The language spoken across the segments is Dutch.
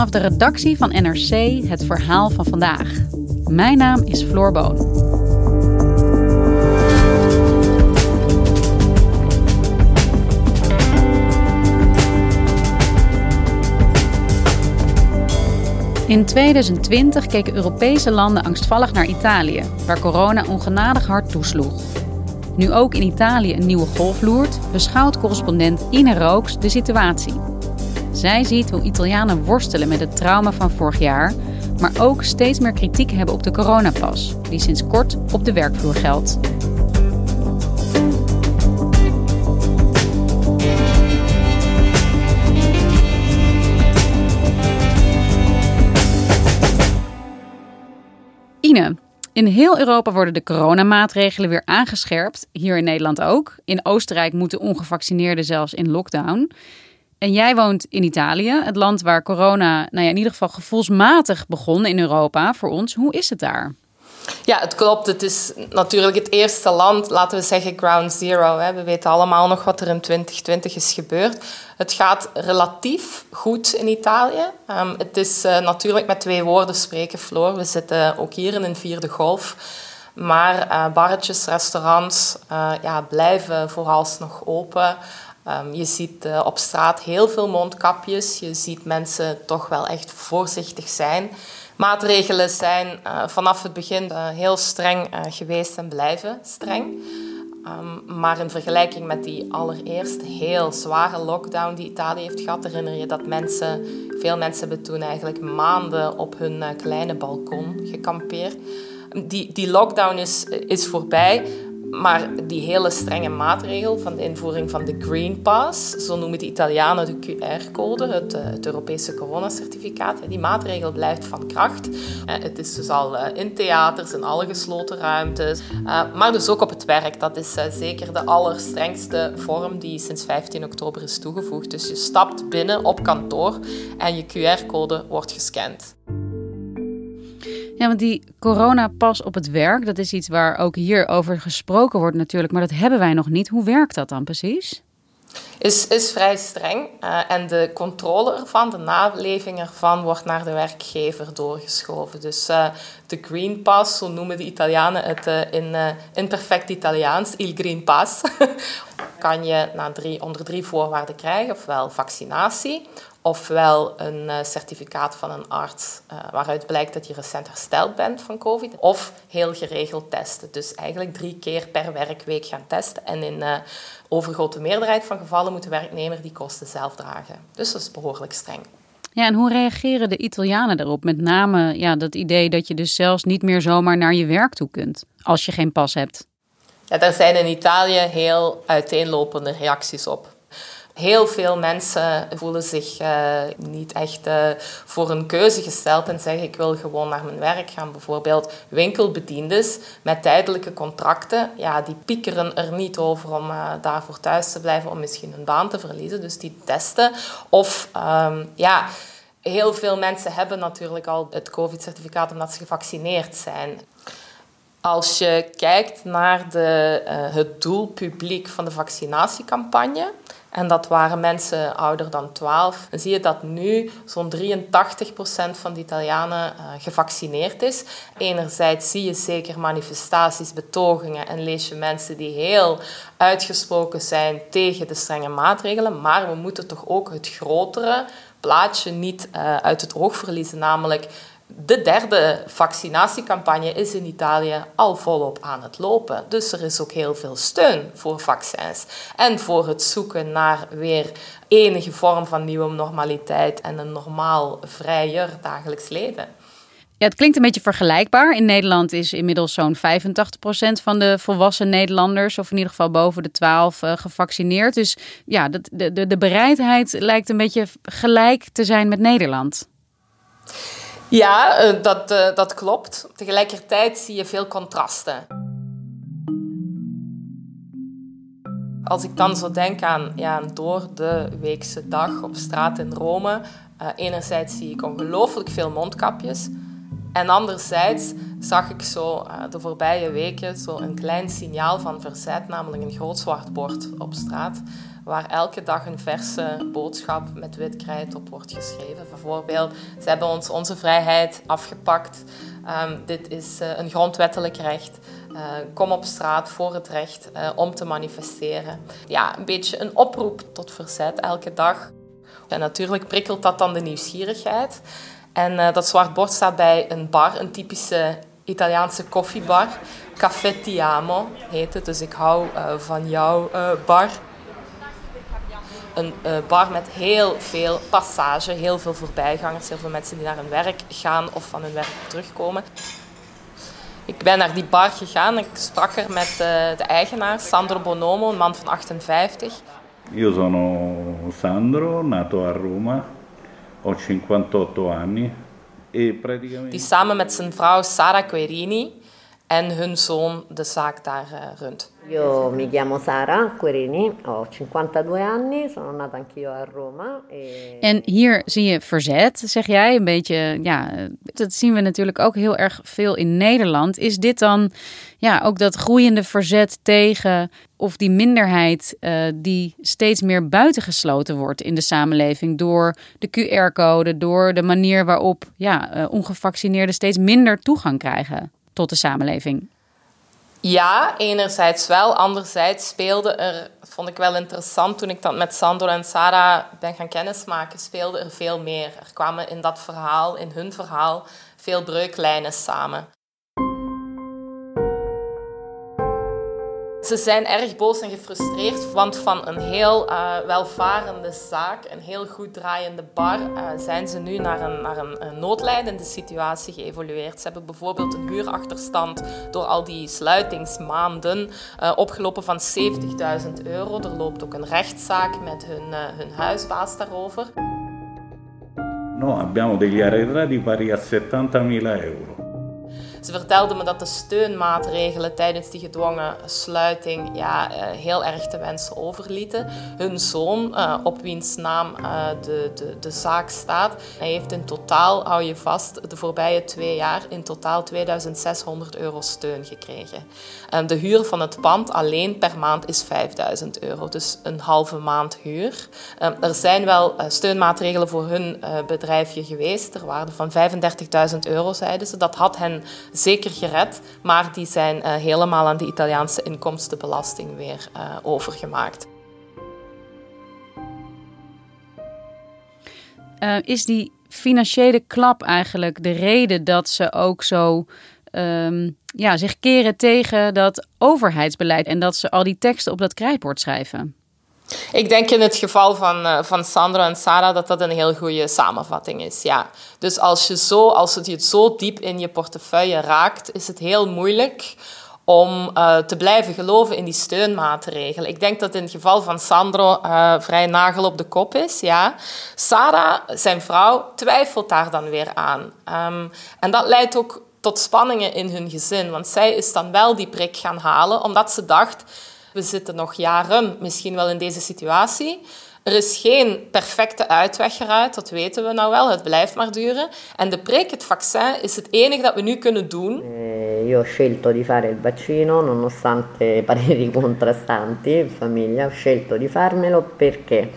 Vanaf de redactie van NRC het verhaal van vandaag. Mijn naam is Floor Boon. In 2020 keken Europese landen angstvallig naar Italië, waar corona ongenadig hard toesloeg. Nu ook in Italië een nieuwe golf loert, beschouwt correspondent Ine Rooks de situatie. Zij ziet hoe Italianen worstelen met het trauma van vorig jaar, maar ook steeds meer kritiek hebben op de coronapas, die sinds kort op de werkvloer geldt. Ine, in heel Europa worden de coronamaatregelen weer aangescherpt. Hier in Nederland ook. In Oostenrijk moeten ongevaccineerden zelfs in lockdown. En jij woont in Italië, het land waar corona nou ja, in ieder geval gevoelsmatig begon in Europa voor ons. Hoe is het daar? Ja, het klopt. Het is natuurlijk het eerste land, laten we zeggen ground zero. Hè. We weten allemaal nog wat er in 2020 is gebeurd. Het gaat relatief goed in Italië. Um, het is uh, natuurlijk met twee woorden spreken, Floor. We zitten ook hier in een vierde golf. Maar uh, barretjes, restaurants uh, ja, blijven vooralsnog open. Um, je ziet op straat heel veel mondkapjes. Je ziet mensen toch wel echt voorzichtig zijn maatregelen zijn uh, vanaf het begin uh, heel streng geweest en blijven streng. Um, maar in vergelijking met die allereerste heel zware lockdown die Italië heeft gehad, herinner je dat mensen, veel mensen hebben toen eigenlijk maanden op hun kleine balkon gekampeerd. Die, die lockdown is, is voorbij, maar die hele strenge maatregel van de invoering van de Green Pass, zo noemen de Italianen de QR-code, het, eh, het, Europese coronacertificaat, die maatregel blijft van kracht. Eh, het is dus al eh, in theaters, in alle gesloten ruimtes, maar dus ook op het werk. Dat is zeker de allerstrengste vorm die sinds 15 oktober is toegevoegd. Dus je stapt binnen op kantoor en je QR-code wordt gescand. Ja, want die coronapas op het werk, dat is iets waar ook hier over gesproken wordt natuurlijk, maar dat hebben wij nog niet. Hoe werkt dat dan precies? Is, is vrij streng uh, en de controle ervan, de naleving ervan, wordt naar de werkgever doorgeschoven. Dus uh, de Green Pass, zo noemen de Italianen het uh, in, in perfect Italiaans, il Green Pass, kan je na drie, onder drie voorwaarden krijgen, ofwel vaccinatie, ofwel een uh, certificaat van een arts uh, waaruit blijkt dat je recent hersteld bent van COVID, of heel geregeld testen. Dus eigenlijk drie keer per werkweek gaan testen. En in uh, overgrote meerderheid van gevallen moet de werknemer die kosten zelf dragen. Dus dat is behoorlijk streng. Ja, en hoe reageren de Italianen erop? Met name ja, dat idee dat je dus zelfs niet meer zomaar naar je werk toe kunt als je geen pas hebt. Ja, er zijn in Italië heel uiteenlopende reacties op. Heel veel mensen voelen zich uh, niet echt uh, voor een keuze gesteld en zeggen ik wil gewoon naar mijn werk gaan. Bijvoorbeeld winkelbediendes met tijdelijke contracten, ja, die piekeren er niet over om uh, daarvoor thuis te blijven, om misschien een baan te verliezen. Dus die testen. Of um, ja, heel veel mensen hebben natuurlijk al het COVID-certificaat omdat ze gevaccineerd zijn. Als je kijkt naar de, uh, het doelpubliek van de vaccinatiecampagne, En dat waren mensen ouder dan 12. Dan zie je dat nu zo'n 83% van de Italianen uh, gevaccineerd is. Enerzijds zie je zeker manifestaties, betogingen en lees je mensen die heel uitgesproken zijn tegen de strenge maatregelen. Maar we moeten toch ook het grotere plaatje niet uh, uit het oog verliezen, namelijk de derde vaccinatiecampagne is in Italië al volop aan het lopen. Dus er is ook heel veel steun voor vaccins. En voor het zoeken naar weer enige vorm van nieuwe normaliteit en een normaal, vrijer dagelijks leven. Ja, het klinkt een beetje vergelijkbaar. In Nederland is inmiddels zo'n 85% van de volwassen Nederlanders, of in ieder geval boven de 12, uh, gevaccineerd. Dus ja, de, de, de bereidheid lijkt een beetje gelijk te zijn met Nederland. Ja, eh, dat, uh, dat klopt. Tegelijkertijd zie je veel contrasten. Als ik dan zo denk aan ja, een door de weekse dag op straat in Rome, uh, enerzijds zie ik ongelooflijk veel mondkapjes. En anderzijds zag ik zo de voorbije weken zo een klein signaal van verzet, namelijk een groot zwart bord op straat waar elke dag een verse boodschap met wit krijt op wordt geschreven. Bijvoorbeeld, ze hebben ons onze vrijheid afgepakt. Um, dit is uh, een grondwettelijk recht. Uh, kom op straat voor het recht om te manifesteren. Ja, een beetje een oproep tot verzet elke dag. En natuurlijk prikkelt dat dan de nieuwsgierigheid. En dat zwart bord staat bij een bar, een typische Italiaanse koffiebar. Café Ti Amo heet het, dus ik hou van jouw bar een bar met heel veel passage, heel veel voorbijgangers, heel veel mensen die naar hun werk gaan of van hun werk terugkomen. Ik ben naar die bar gegaan ik sprak er met de eigenaar, Sandro Bonomo, een man van 58. Io sono Sandro, nato a Roma, ho 58 anni. E. Die samen met zijn vrouw Sara Querini en hun zoon de zaak daar uh, runt. Io mi chiamo Sara Querini, ho 52 anni, sono nata anch'io a Roma. E... En hier zie je verzet, zeg jij, een beetje, ja, dat zien we natuurlijk ook heel erg veel in Nederland. Is dit dan, ja, ook dat groeiende verzet tegen of die minderheid uh, die steeds meer buitengesloten wordt in de samenleving door de QR-code, door de manier waarop, ja, uh, ongevaccineerden steeds minder toegang krijgen tot de samenleving? Ja, enerzijds wel. Anderzijds speelde er, vond ik wel interessant toen ik dat met Sandro en Sarah ben gaan kennismaken, speelde er veel meer. Er kwamen in dat verhaal, in hun verhaal, veel breuklijnen samen. Ze zijn erg boos en gefrustreerd, want van een heel uh, welvarende zaak, een heel goed draaiende bar, uh, zijn ze nu naar, een, naar een, noodlijdende situatie geëvolueerd. Ze hebben bijvoorbeeld een huurachterstand door al die sluitingsmaanden uh, opgelopen van 70.000 euro. Er loopt ook een rechtszaak met hun, hun huisbaas daarover. No, abbiamo degli arretrati pari a 70.000 euro. Ze vertelde me dat de steunmaatregelen tijdens die gedwongen sluiting ja, eh, heel erg te wensen overlieten. Hun zoon, uh, op wiens naam uh, de, de, de zaak staat, hij heeft in totaal, hou je vast, de voorbije twee jaar in totaal 2600 euro steun gekregen. De huur van het pand alleen per maand is 5000 euro, dus een halve maand huur. er zijn wel steunmaatregelen voor hun bedrijfje geweest, ter waarde van 35.000 euro, zeiden ze. Dat had hen zeker gered, maar die zijn uh, helemaal aan de Italiaanse inkomstenbelasting weer uh, overgemaakt. Uh, is die financiële klap eigenlijk de reden dat ze ook zo um, ja, zich keren tegen dat overheidsbeleid en dat ze al die teksten op dat krijtbord schrijven? Ik denk in het geval van, uh, van Sandra en Sarah dat dat een heel goede samenvatting is. Ja. Dus als, je zo, als het je zo diep in je portefeuille raakt, is het heel moeilijk om uh, te blijven geloven in die steunmaatregelen. Ik denk dat in het geval van Sandro uh, vrij nagel op de kop is. Ja. Sarah, zijn vrouw, twijfelt daar dan weer aan. Um, en dat leidt ook tot spanningen in hun gezin. Want zij is dan wel die prik gaan halen, omdat ze dacht we zitten nog jaren misschien wel in deze situatie. Er is geen perfecte uitweg eruit, dat weten we nou wel. Het blijft maar duren. En de prik, het vaccin, is het enige dat we nu kunnen doen. Eh, io scelto di fare il vaccino nonostante pareri contrastanti in famiglia, ho scelto di farmelo perché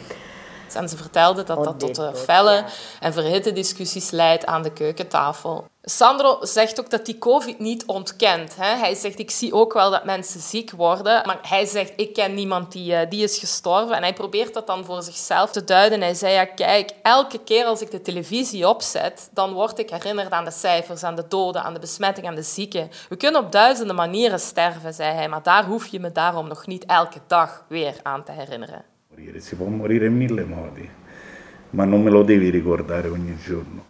En ze vertelde dat dat tot felle en verhitte discussies leidt aan de keukentafel. Sandro zegt ook dat hij COVID niet ontkent. Hè. Hij zegt, ik zie ook wel dat mensen ziek worden. Maar hij zegt, ik ken niemand die, eh, die is gestorven. En hij probeert dat dan voor zichzelf te duiden. Hij zei, ja, kijk, elke keer als ik de televisie opzet, dan word ik herinnerd aan de cijfers, aan de doden, aan de besmetting, aan de zieken. We kunnen op duizenden manieren sterven, zei hij. Maar daar hoef je me daarom nog niet elke dag weer aan te herinneren. Si può morire in mille modi, ma non me lo devi ricordare ogni giorno.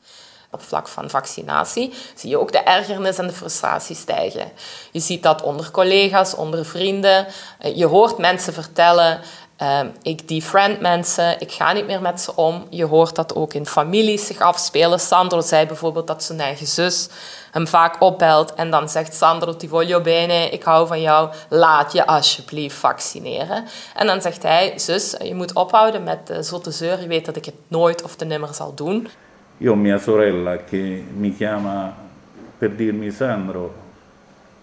Op vlak van vaccinatie zie je ook de ergernis en de frustratie stijgen. Je ziet dat onder collega's, onder vrienden. Eh, je hoort mensen vertellen: uh, ik defriend mensen, ik ga niet meer met ze om. Je hoort dat ook in families zich afspelen. Sandro zei bijvoorbeeld dat zijn eigen zus hem vaak opbelt en dan zegt Sandro ti voglio bene, ik hou van jou, laat je alsjeblieft vaccineren. En dan zegt hij, zus, je moet ophouden met de zotte zeur, je weet dat ik het nooit of te nimmer zal doen. Io mia sorella che mi chiama per dirmi Sandro,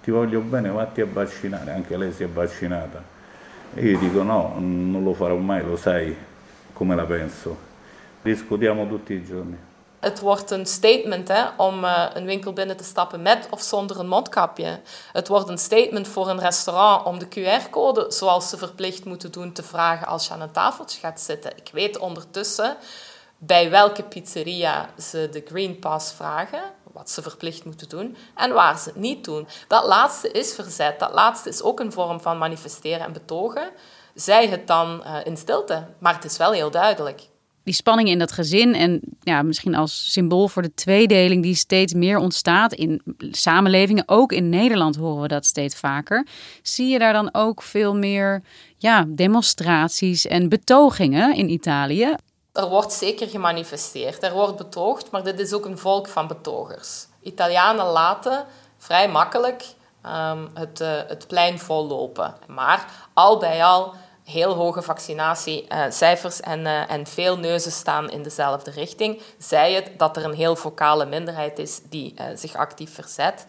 ti voglio bene, vatti a vaccinare, anche lei si è vaccinata. E io dico no, non lo farò mai, lo sai come la penso. Discutiamo tutti i giorni. Het wordt een statement hè, om uh, een winkel binnen te stappen met of zonder een mondkapje. Het wordt een statement voor een restaurant om de QR-code, zoals ze verplicht moeten doen, te vragen als je aan een tafeltje gaat zitten. Ik weet ondertussen bij welke pizzeria ze de Green Pass vragen, wat ze verplicht moeten doen, en waar ze het niet doen. Dat laatste is verzet. Dat laatste is ook een vorm van manifesteren en betogen. Zij het dan uh, in stilte, maar het is wel heel duidelijk die spanning in dat gezin en ja, misschien als symbool voor de tweedeling die steeds meer ontstaat in samenlevingen, ook in Nederland horen we dat steeds vaker. Zie je daar dan ook veel meer ja, demonstraties en betogingen in Italië? Er wordt zeker gemanifesteerd, er wordt betoogd, maar dit is ook een volk van betogers. Italianen laten vrij makkelijk um, het, uh, het plein vollopen. Maar al bij al heel hoge vaccinatiecijfers en, uh, en veel neuzen staan in dezelfde richting. Zij het dat er een heel vocale minderheid is die uh, zich actief verzet.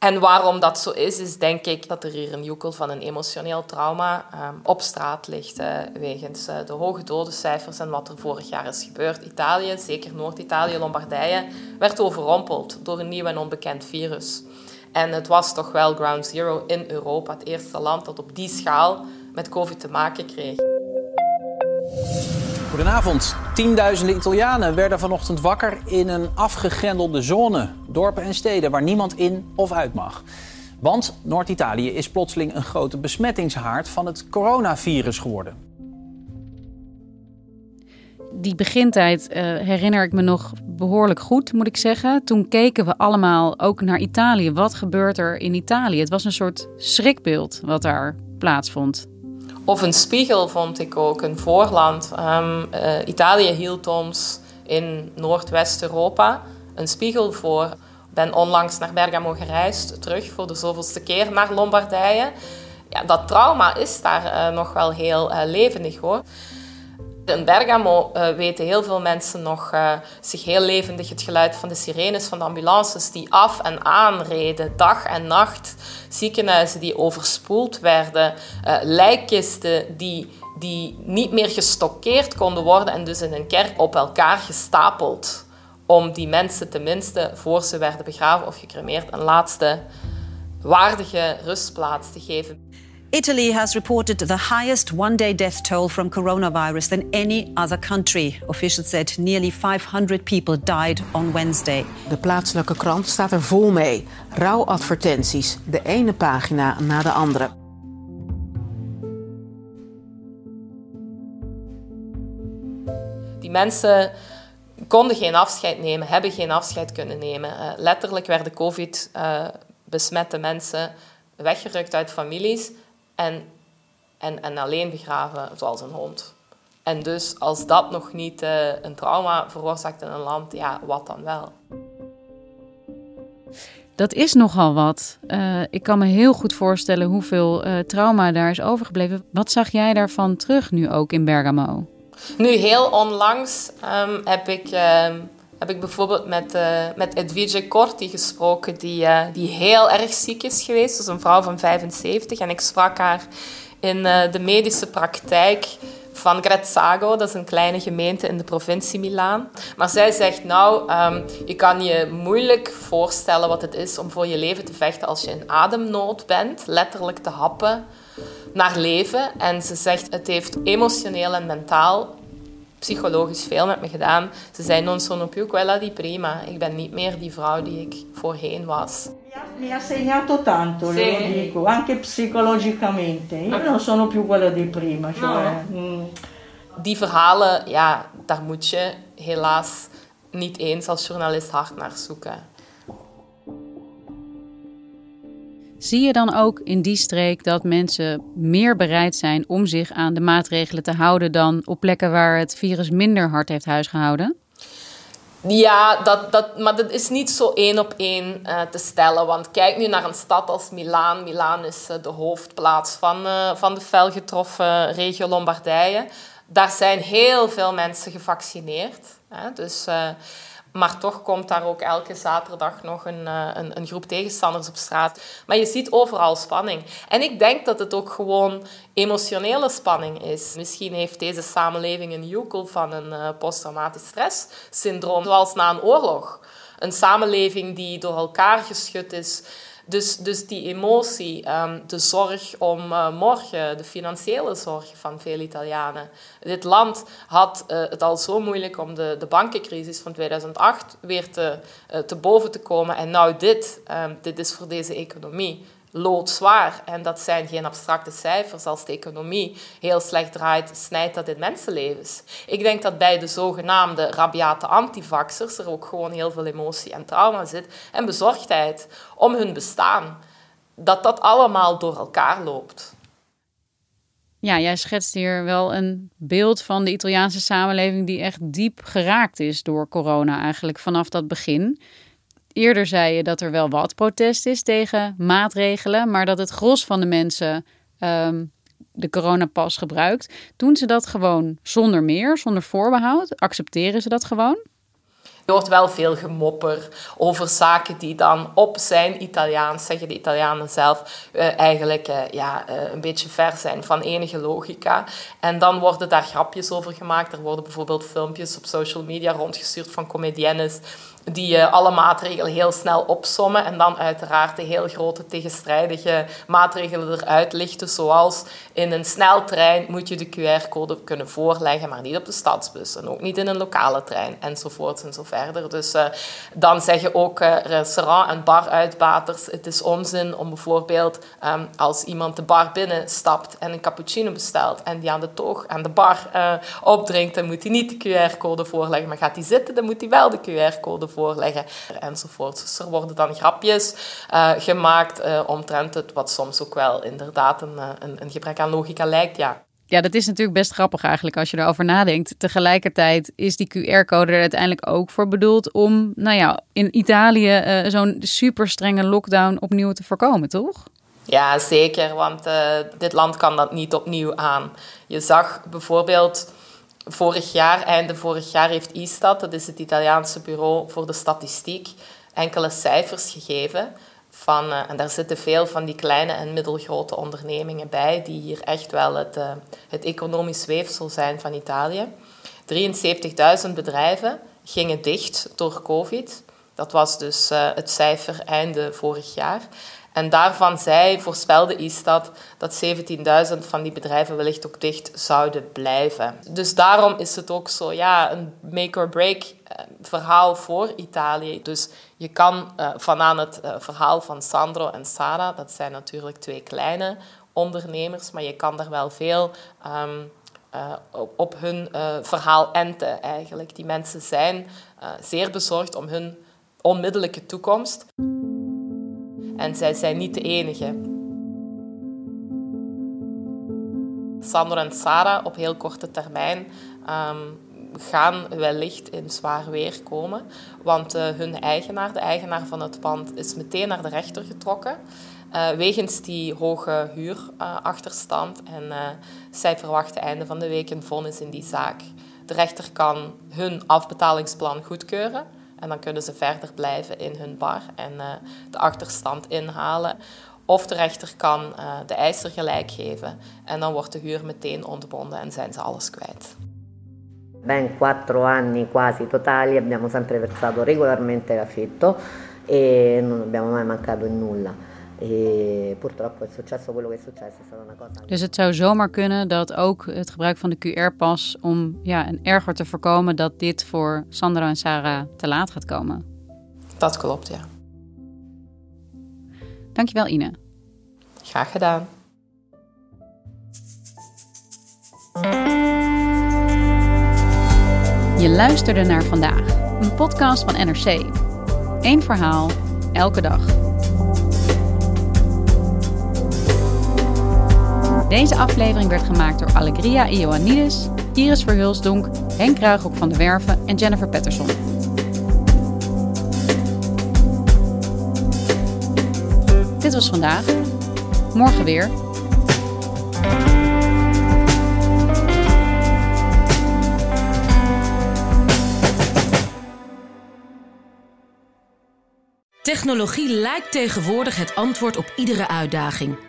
En waarom dat zo is, is denk ik dat er hier een joekel van een emotioneel trauma um, op straat ligt uh, wegens uh, de hoge dodencijfers en wat er vorig jaar is gebeurd. Italië, zeker Noord-Italië, Lombardije, werd overrompeld door een nieuw en onbekend virus. En het was toch wel ground zero in Europa, het eerste land dat op die schaal met COVID te maken kreeg. Goedenavond. Tienduizenden Italianen werden vanochtend wakker in een afgegrendelde zone. Dorpen en steden waar niemand in of uit mag. Want Noord-Italië is plotseling een grote besmettingshaard van het coronavirus geworden. Die begintijd uh, herinner ik me nog behoorlijk goed, moet ik zeggen. Toen keken we allemaal ook naar Italië. Wat gebeurt er in Italië? Het was een soort schrikbeeld wat daar plaatsvond. Of een spiegel vond ik ook, een voorland. Um, uh, Italië hield ons in Noordwest-Europa een spiegel voor. Ik ben onlangs naar Bergamo gereisd, terug voor de zoveelste keer naar Lombardije. Ja, dat trauma is daar uh, nog wel heel uh, levendig hoor. In Bergamo uh, weten heel veel mensen nog uh, zich heel levendig het geluid van de sirenes van de ambulances die af en aan reden, dag en nacht. Ziekenhuizen die overspoeld werden, uh, lijkkisten die, die niet meer gestockeerd konden worden en dus in een kerk op elkaar gestapeld. Om die mensen tenminste, voor ze werden begraven of gecremeerd, een laatste waardige rustplaats te geven. Italy has reported the highest one day death toll from coronavirus than any other country. Officials said nearly 500 people died on Wednesday. De plaatselijke krant staat er vol mee. Rouwadvertenties, de ene pagina na de andere. Die mensen konden geen afscheid nemen, hebben geen afscheid kunnen nemen. Uh, letterlijk werden COVID-besmette uh, mensen weggerukt uit families en, en, en alleen begraven zoals een hond. En dus als dat nog niet uh, een trauma veroorzaakt in een land, ja, wat dan wel? Dat is nogal wat. Uh, ik kan me heel goed voorstellen hoeveel uh, trauma daar is overgebleven. Wat zag jij daarvan terug nu ook in Bergamo? Nu, heel onlangs um, heb ik um, heb ik bijvoorbeeld met, uh, met Edwige Corti gesproken, die, uh, die heel erg ziek is geweest. Is een vrouw van 75. En ik sprak haar in uh, de medische praktijk van Grezzago, dat is een kleine gemeente in de provincie Milaan. Maar zij zegt, nou, um, je kan je moeilijk voorstellen wat het is om voor je leven te vechten als je in ademnood bent, letterlijk te happen naar leven. En ze zegt, het heeft emotioneel en mentaal psychologisch veel met me gedaan. Ze zei, non sono più quella di prima. Ik ben niet meer die vrouw die ik voorheen was. Mi ha segnato tanto, sì. lo dico, anche psicologicamente. Io non sono più quella di prima. Cioè, no. mm. Die verhalen, ja, daar moet je helaas niet eens als journalist hard naar zoeken. Zie je dan ook in die streek dat mensen meer bereid zijn om zich aan de maatregelen te houden dan op plekken waar het virus minder hard heeft huisgehouden? Ja, dat, dat, maar dat is niet zo één op één uh, te stellen. Want kijk nu naar een stad als Milaan. Milaan is uh, de hoofdplaats van, uh, van de fel getroffen regio Lombardije. Daar zijn heel veel mensen gevaccineerd. Hè? Dus maar toch komt daar ook elke zaterdag nog een, eh, een, een, groep tegenstanders op straat. Maar je ziet overal spanning. En ik denk dat het ook gewoon emotionele spanning is. Misschien heeft deze samenleving een joekel van een uh, posttraumatisch stresssyndroom, zoals na een oorlog. Een samenleving die door elkaar geschud is dus, dus die emotie, um, de zorg om uh, morgen, de financiële zorg van veel Italianen. Dit land had uh, het al zo moeilijk om de, de bankencrisis van 2008 weer te, uh, te boven te komen. En nou dit, um, dit is voor deze economie loodzwaar. En dat zijn geen abstracte cijfers. Als de economie heel slecht draait, snijdt dat in mensenlevens. Ik denk dat bij de zogenaamde rabiate antivaxers er ook gewoon heel veel emotie en trauma zit. En bezorgdheid om hun bestaan. Dat dat allemaal door elkaar loopt. Ja, jij schetst hier wel een beeld van de Italiaanse samenleving die echt diep geraakt is door corona, eigenlijk vanaf dat begin. Eerder zei je dat er wel wat protest is tegen maatregelen, maar dat het gros van de mensen um, de coronapas gebruikt. Doen ze dat gewoon zonder meer, zonder voorbehoud? Accepteren ze dat gewoon? Je hoort wel veel gemopper over zaken die dan op zijn Italiaans, zeggen de Italianen zelf, uh, eigenlijk uh, ja, uh, een beetje ver zijn van enige logica. En dan worden daar grapjes over gemaakt. Er worden bijvoorbeeld filmpjes op social media rondgestuurd van comediennes die uh, alle maatregelen heel snel opsommen en dan uiteraard de heel grote tegenstrijdige maatregelen eruit lichten, zoals in een sneltrein moet je de QR-code kunnen voorleggen, maar niet op de stadsbus en ook niet in een lokale trein enzovoort en zo verder. Dus uh, dan zeggen ook uh, restaurant- en baruitbaters, het is onzin om bijvoorbeeld um, als iemand de bar binnenstapt en een cappuccino bestelt en die aan de toog aan de bar opdrinkt, dan moet hij niet de QR-code voorleggen, maar gaat hij zitten, dan moet hij wel de QR-code voorleggen enzovoort. Dus er worden dan grapjes uh, gemaakt uh, omtrent het, wat soms ook wel inderdaad een, eh, een, een gebrek aan logica lijkt, ja. Ja, dat is natuurlijk best grappig eigenlijk als je erover nadenkt. Tegelijkertijd is die QR-code er uiteindelijk ook voor bedoeld om, nou ja, in Italië uh, zo'n super strenge lockdown opnieuw te voorkomen, toch? Ja, zeker, want uh, dit land kan dat niet opnieuw aan. Je zag bijvoorbeeld vorig jaar, einde vorig jaar, heeft ISTAT, dat is het Italiaanse bureau voor de statistiek, enkele cijfers gegeven. Van, uh, en daar zitten veel van die kleine en middelgrote ondernemingen bij, die hier echt wel het, uh, het economisch weefsel zijn van Italië. 73.000 bedrijven gingen dicht door COVID. Dat was dus uh, het cijfer einde vorig jaar. En daarvan zei, voorspelde Istat dat 17.000 van die bedrijven wellicht ook dicht zouden blijven. Dus daarom is het ook zo, ja, een make-or-break eh, verhaal voor Italië. Dus je kan uh, vanaan het uh, verhaal van Sandro en Sara, dat zijn natuurlijk twee kleine ondernemers, maar je kan daar wel veel uh, op hun verhaal enten eigenlijk. Die mensen zijn zeer bezorgd om hun onmiddellijke toekomst. En zij zijn niet de enige. Sandro en Sarah op heel korte termijn um, gaan wellicht in zwaar weer komen. Want uh, hun eigenaar, de eigenaar van het pand, is meteen naar de rechter getrokken. Uh, wegens die hoge huurachterstand. Uh, en zij verwachten einde van de week een vonnis in die zaak. De rechter kan hun afbetalingsplan goedkeuren. En dan kunnen ze verder blijven in hun bar en uh, de achterstand inhalen. Of de rechter kan uh, de eiser gelijk geven. En dan wordt de huur meteen ontbonden en zijn ze alles kwijt. Ben quattro anni quasi totali abbiamo sempre versato regolarmente l'affitto e non abbiamo mai mancato in nulla. E. Dus het zou zomaar kunnen dat ook het gebruik van de QR-pas om ja, een erger te voorkomen dat dit voor Sandro en Sarah te laat gaat komen. Dat klopt, ja. Dankjewel, Ine. Graag gedaan. Je luisterde naar vandaag, een podcast van NRC. Eén verhaal, elke dag. Deze aflevering werd gemaakt door Allegria Ioannidis, Iris Verhulsdonk, Henk Ruigrok van de Werven en Jennifer Patterson. Dit was vandaag. Morgen weer. Technologie lijkt tegenwoordig het antwoord op iedere uitdaging.